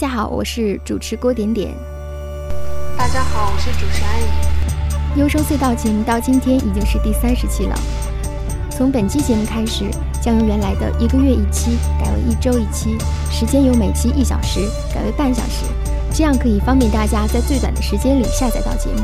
大家好，我是主持郭点点。大家好，我是主持安怡。优声隧道节目到今天已经是第三十期了。从本期节目开始，将由原来的一个月一期改为一周一期，时间由每期一小时改为半小时，这样可以方便大家在最短的时间里下载到节目。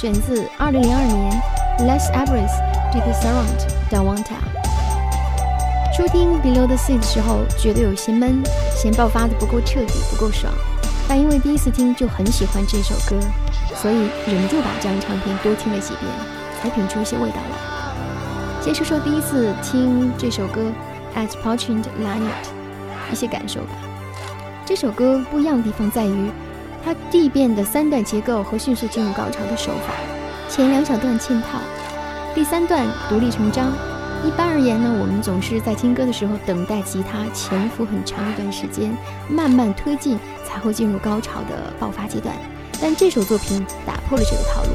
选自二零零二年 Les Abris Deep Surround Dawanta。初听 Below the Sea 的时候，觉得有些闷，嫌爆发的不够彻底，不够爽。但因为第一次听就很喜欢这首歌，所以忍不住把这张唱片多听了几遍，才品出一些味道来。先说说第一次听这首歌 at Pachint Lanut 一些感受吧。这首歌不一样的地方在于。它递变的三段结构和迅速进入高潮的手法，前两小段嵌套，第三段独立成章。一般而言呢，我们总是在听歌的时候等待吉他潜伏很长一段时间，慢慢推进才会进入高潮的爆发阶段。但这首作品打破了这个套路，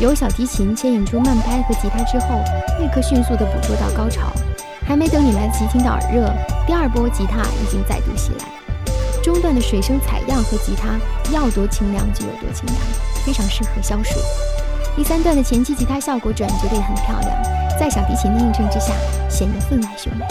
由小提琴牵引出慢拍和吉他之后，立刻迅速地捕捉到高潮，还没等你来得及听到耳热，第二波吉他已经再度袭来。中段的水声采样和吉他要多清凉就有多清凉，非常适合消暑。第三段的前期吉他效果转折的也很漂亮，在小提琴的映衬之下，显得分外秀美。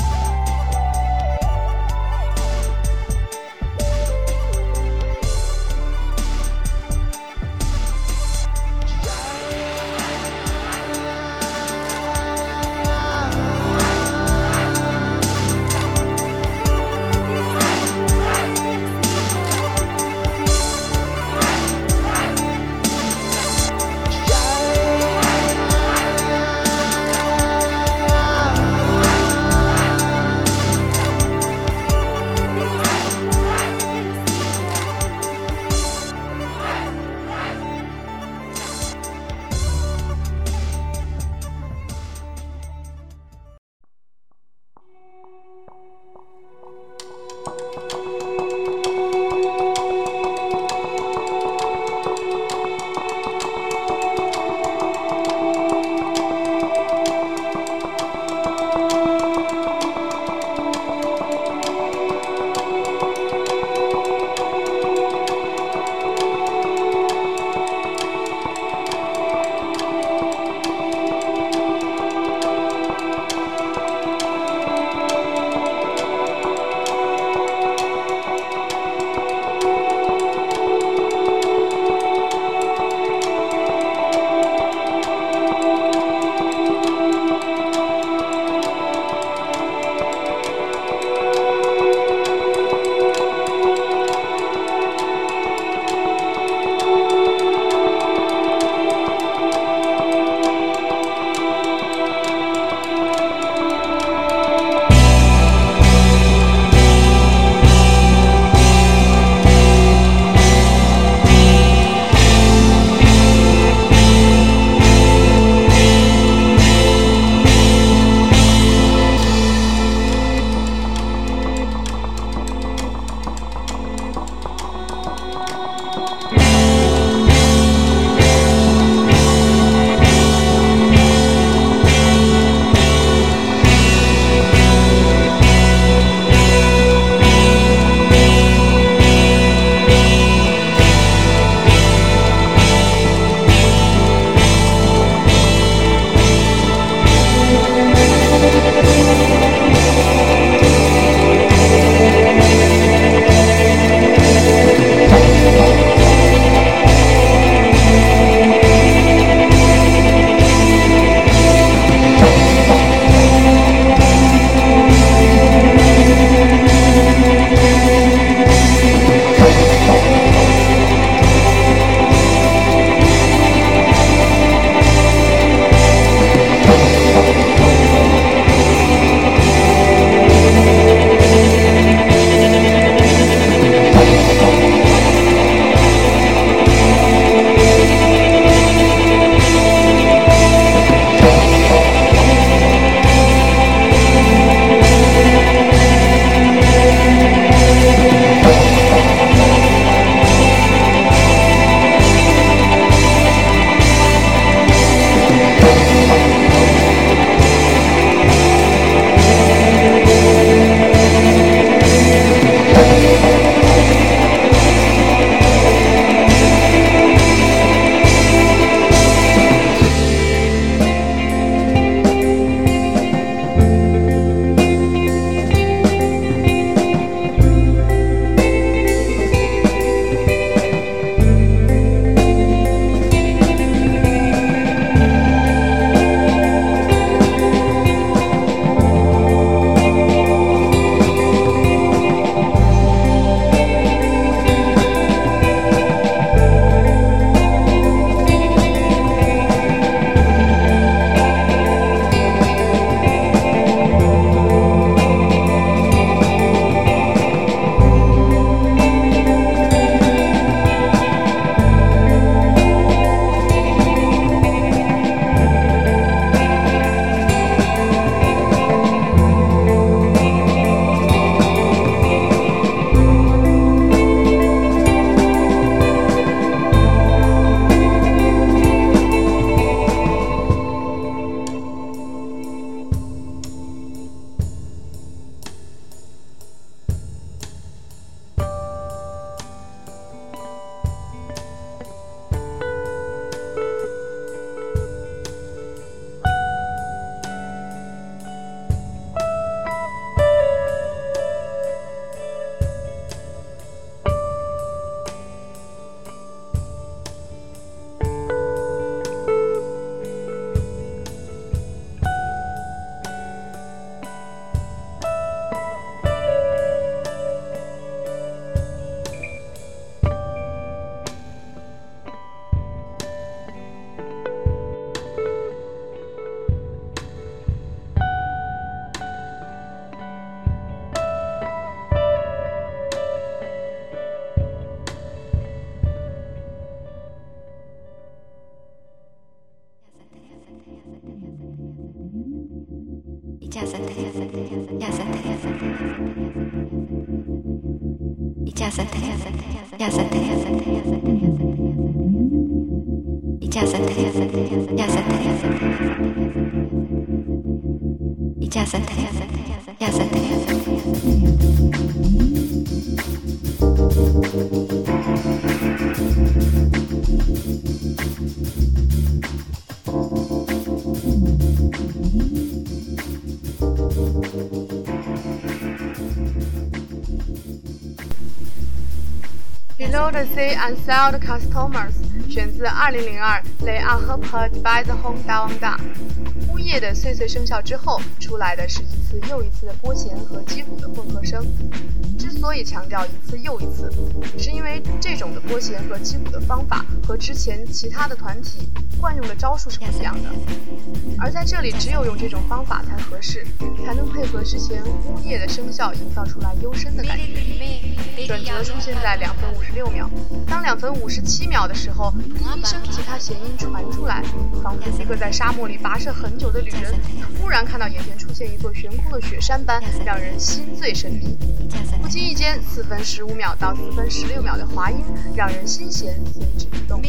Courtesy and sound Customers 选自2002《They Arpents by the Home Dawanda。呜咽的碎碎声效之后，出来的是一次又一次的拨弦和击鼓的混合声。之所以强调一次又一次，是因为这种的拨弦和击鼓的方法和之前其他的团体惯用的招数是不一样的。而在这里，只有用这种方法才合适，才能配合之前呜咽的声效，营造出来幽深的感觉。转折出现在两分五十六秒，当两分五十七秒的时候，第一声吉他弦音传出来，仿佛一个在沙漠里跋涉很久的旅人，突然看到眼前出现一座悬空的雪山般，让人心醉神迷。不经意间，四分十五秒到四分十六秒的滑音让人心弦随之律动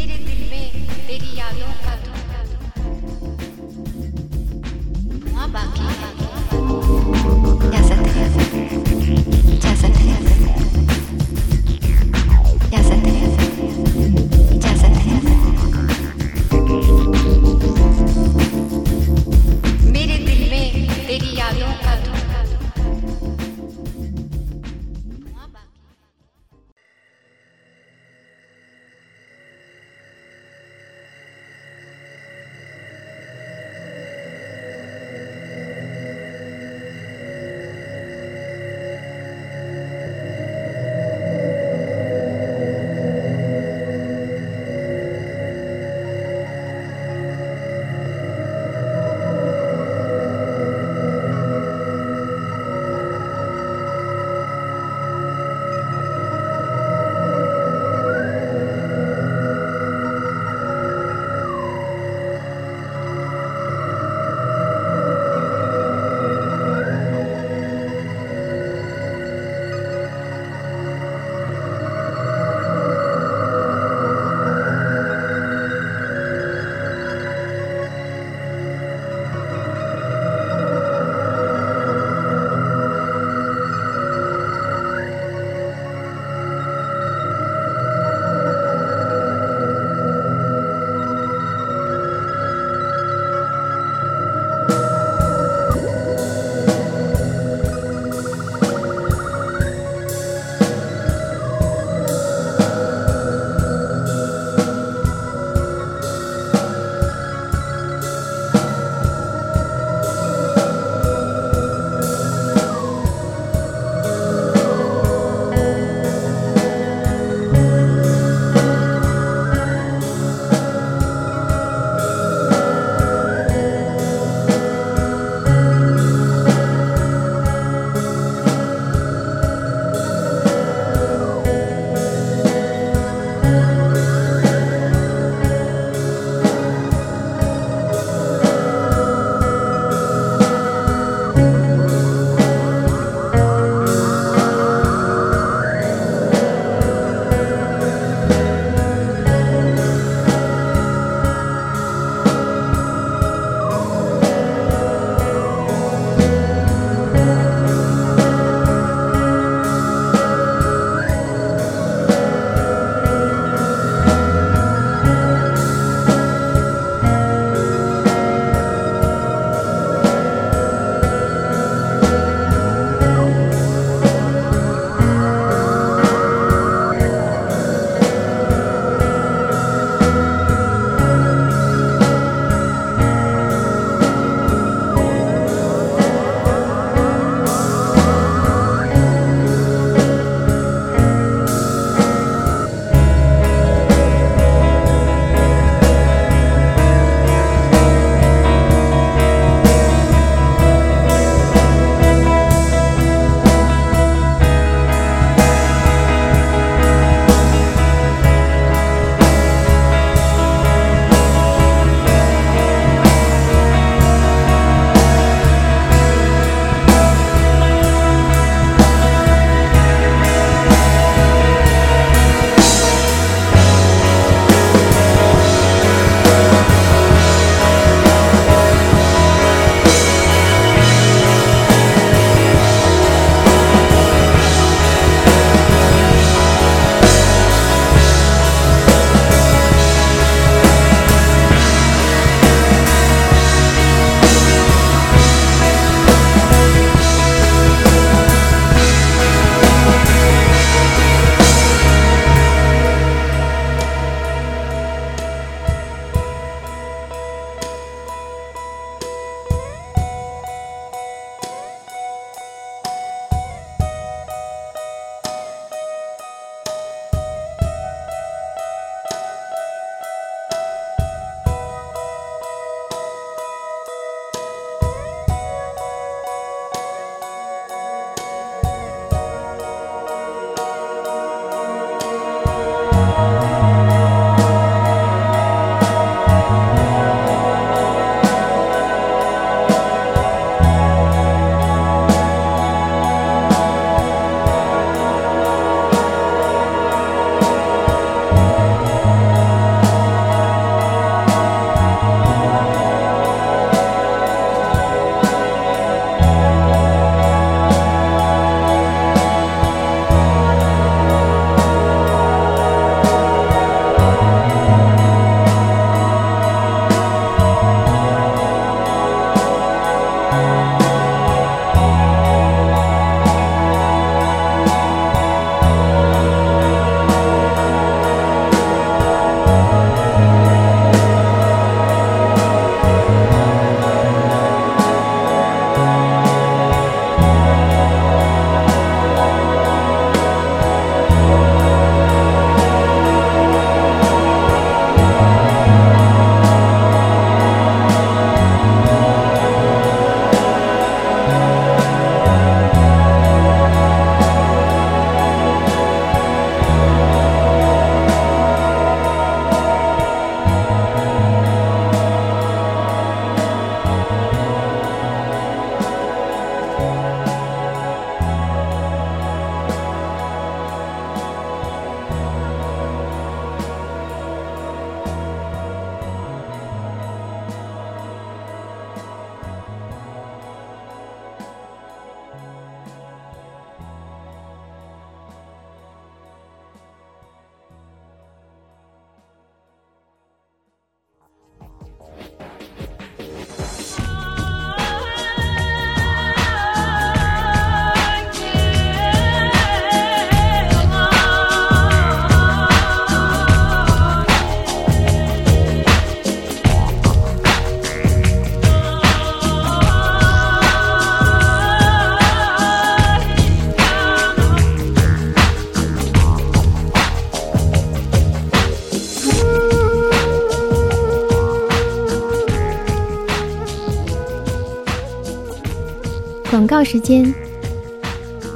告时间，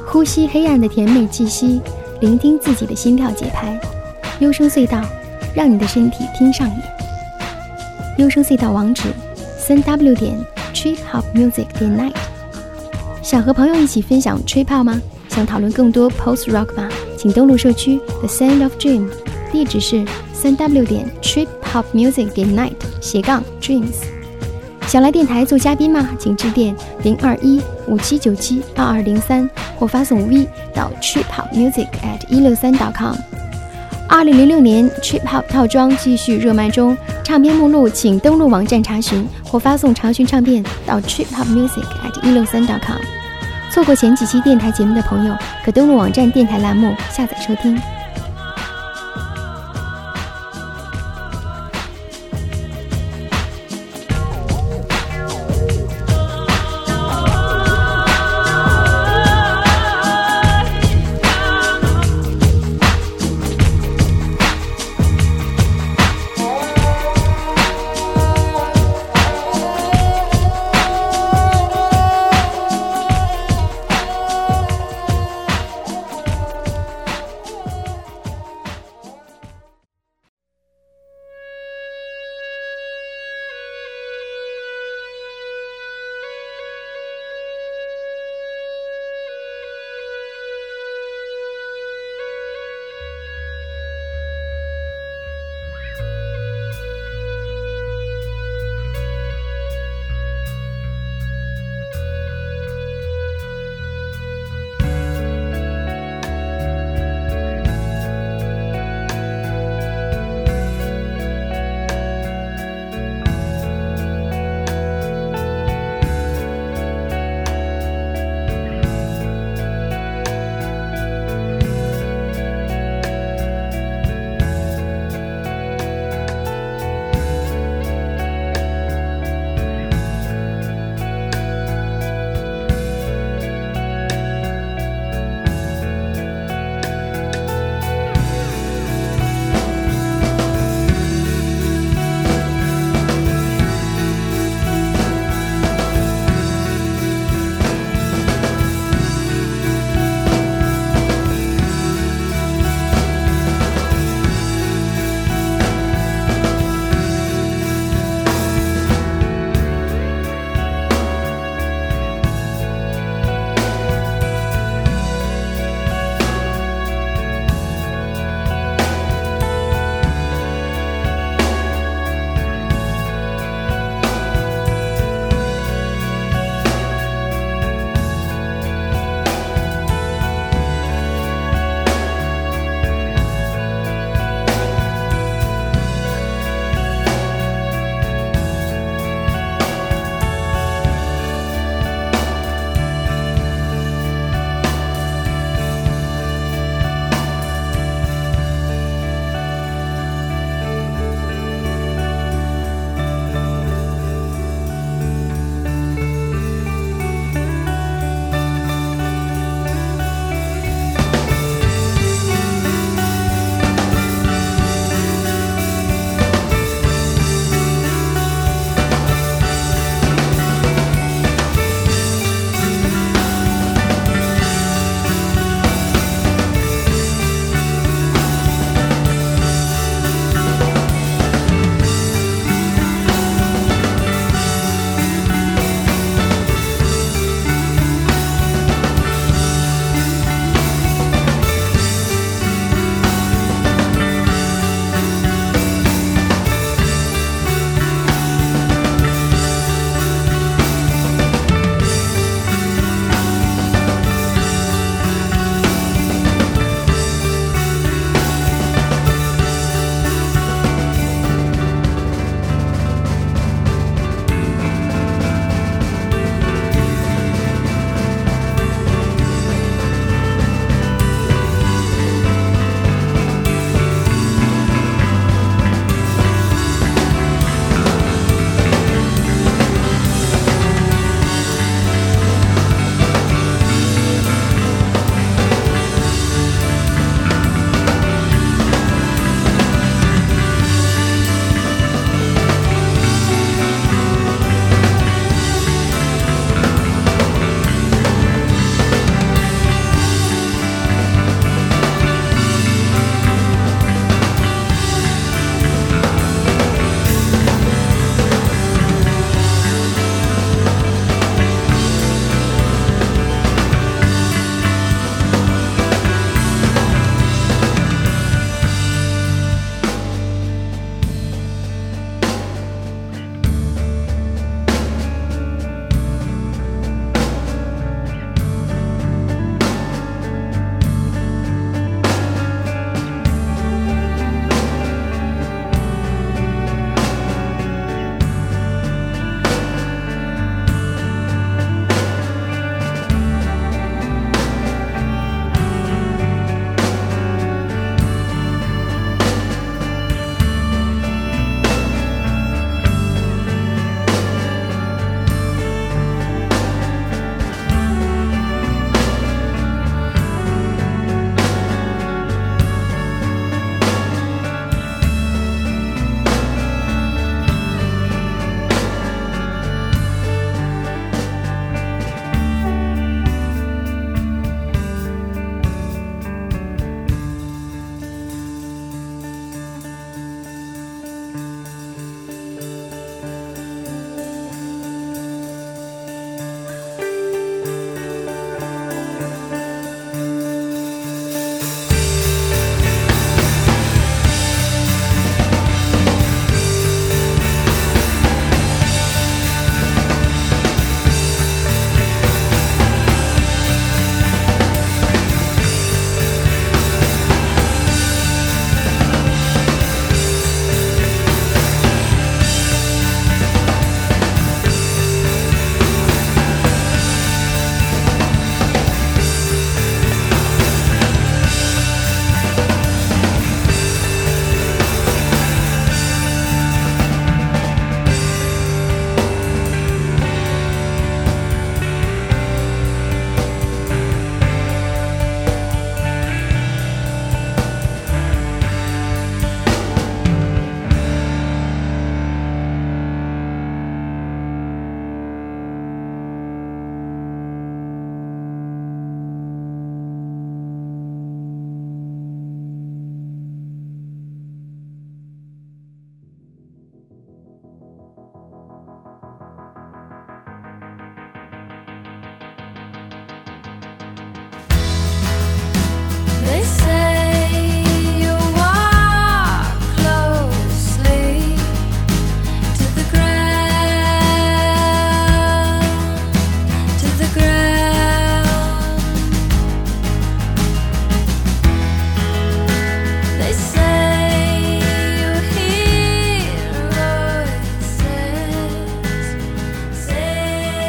呼吸黑暗的甜美气息，聆听自己的心跳节拍。优声隧道，让你的身体听上瘾。优声隧道网址：三 w 点 trip hop music 点 night。想和朋友一起分享 trip hop 吗？想讨论更多 post rock 吗？请登录社区 The Sound of Dream，地址是三 w 点 trip hop music 点 night 斜杠 dreams。想来电台做嘉宾吗？请致电零二一五七九七二二零三，或发送 V 到 trip hop music at 一六三 com。二零零六年 Trip Hop 套装继续热卖中，唱片目录请登录网站查询或发送查询唱片到 Trip Hop Music at 一六三 com。错过前几期电台节目的朋友，可登录网站电台栏目下载收听。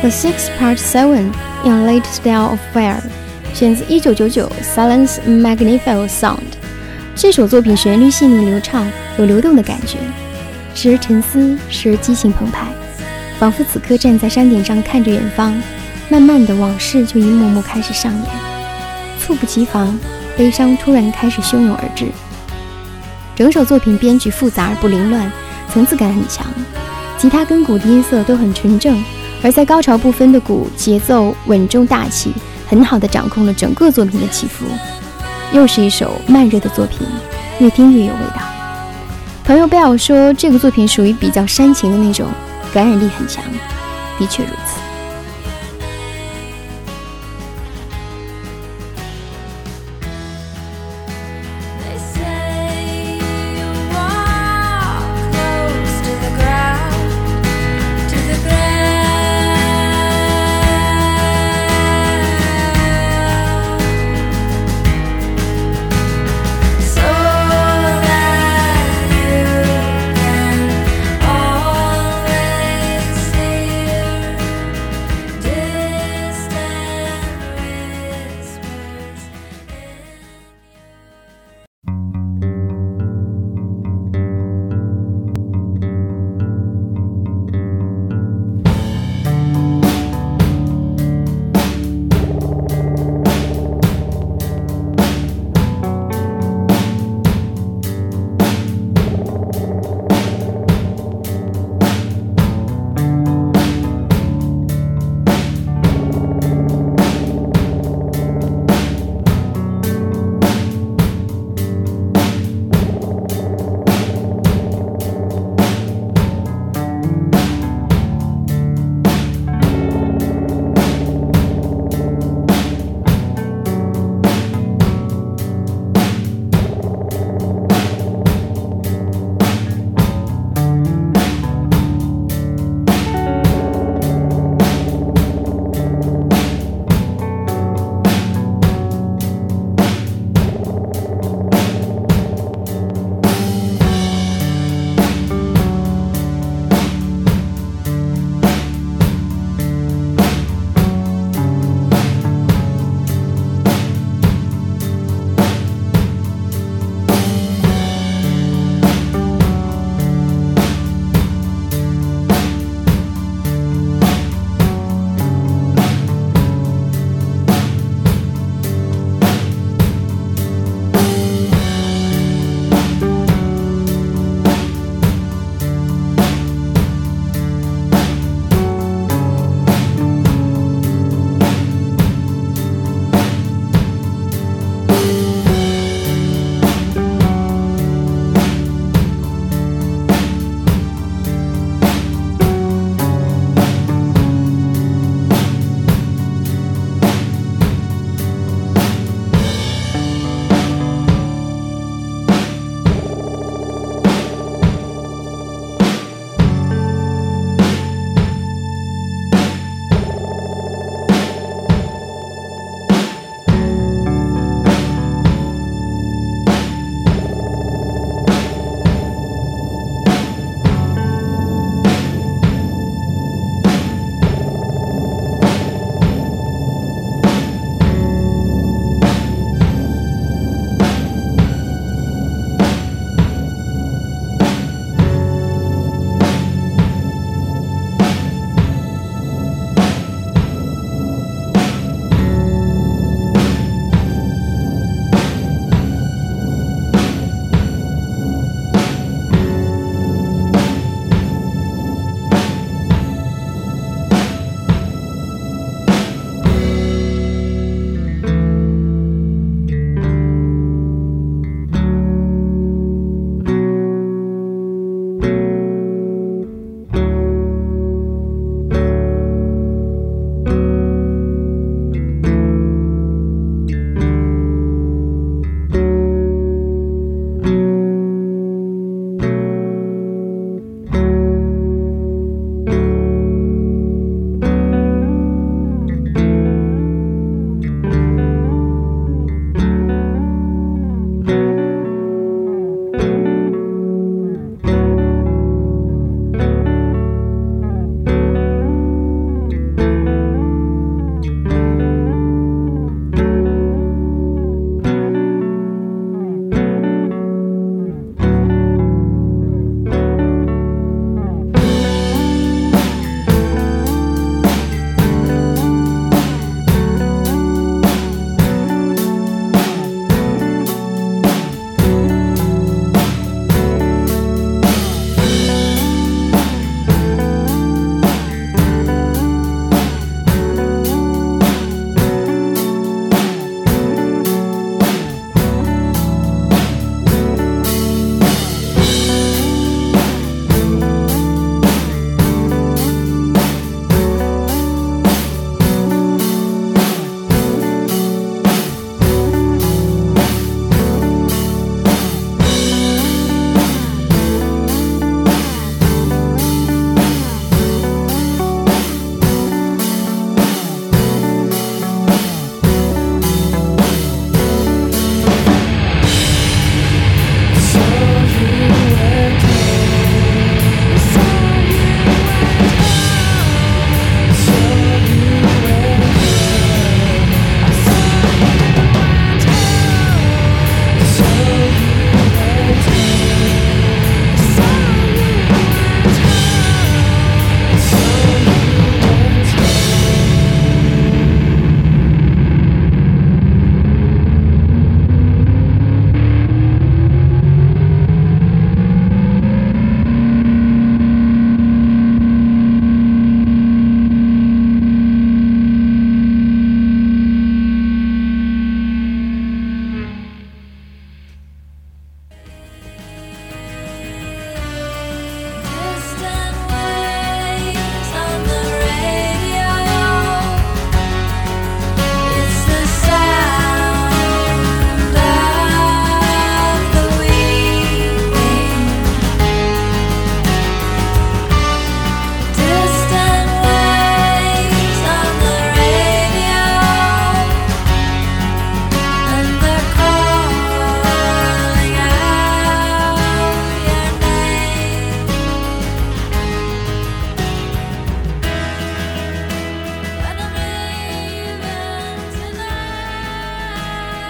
The Six Part Seven in Late Style of Fire，选自1999 Silence Magnified Sound。这首作品旋律细腻流畅，有流动的感觉，时而沉思，时而激情澎湃，仿佛此刻站在山顶上看着远方，慢慢的往事就一幕幕开始上演，猝不及防，悲伤突然开始汹涌而至。整首作品编曲复杂而不凌乱，层次感很强，吉他跟鼓的音色都很纯正，而在高潮部分的鼓节奏稳重大气，很好的掌控了整个作品的起伏。又是一首慢热的作品，越听越有味道。朋友贝尔说，这个作品属于比较煽情的那种，感染力很强，的确如此。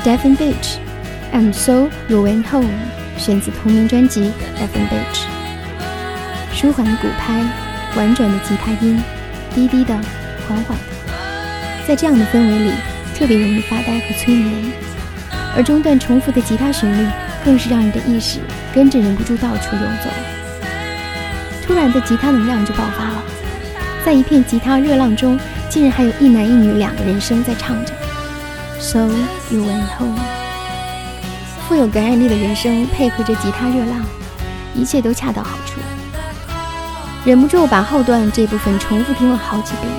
Stephen Beach。I'm so you went home，选自同名专辑《Stephen Beach》。舒缓的鼓拍，婉转的吉他音，低低的，缓缓的，在这样的氛围里，特别容易发呆和催眠。而中段重复的吉他旋律，更是让你的意识跟着忍不住到处游走。突然的吉他能量就爆发了，在一片吉他热浪中，竟然还有一男一女两个人声在唱着。So you went home。富有感染力的人声配合着吉他热浪，一切都恰到好处。忍不住把后段这部分重复听了好几遍，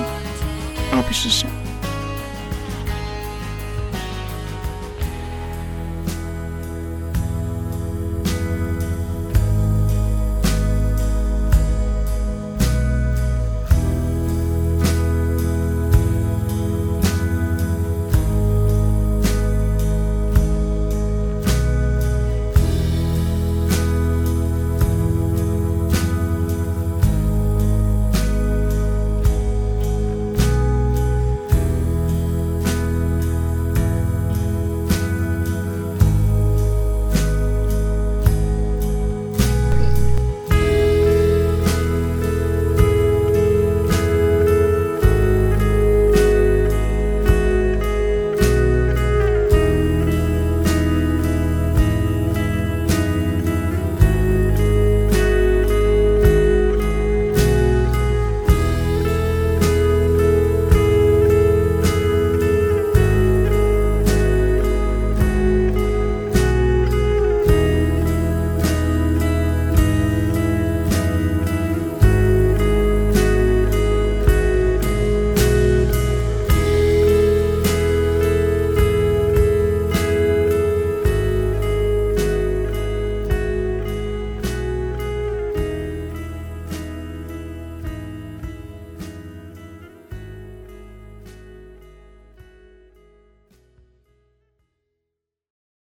爱不释手。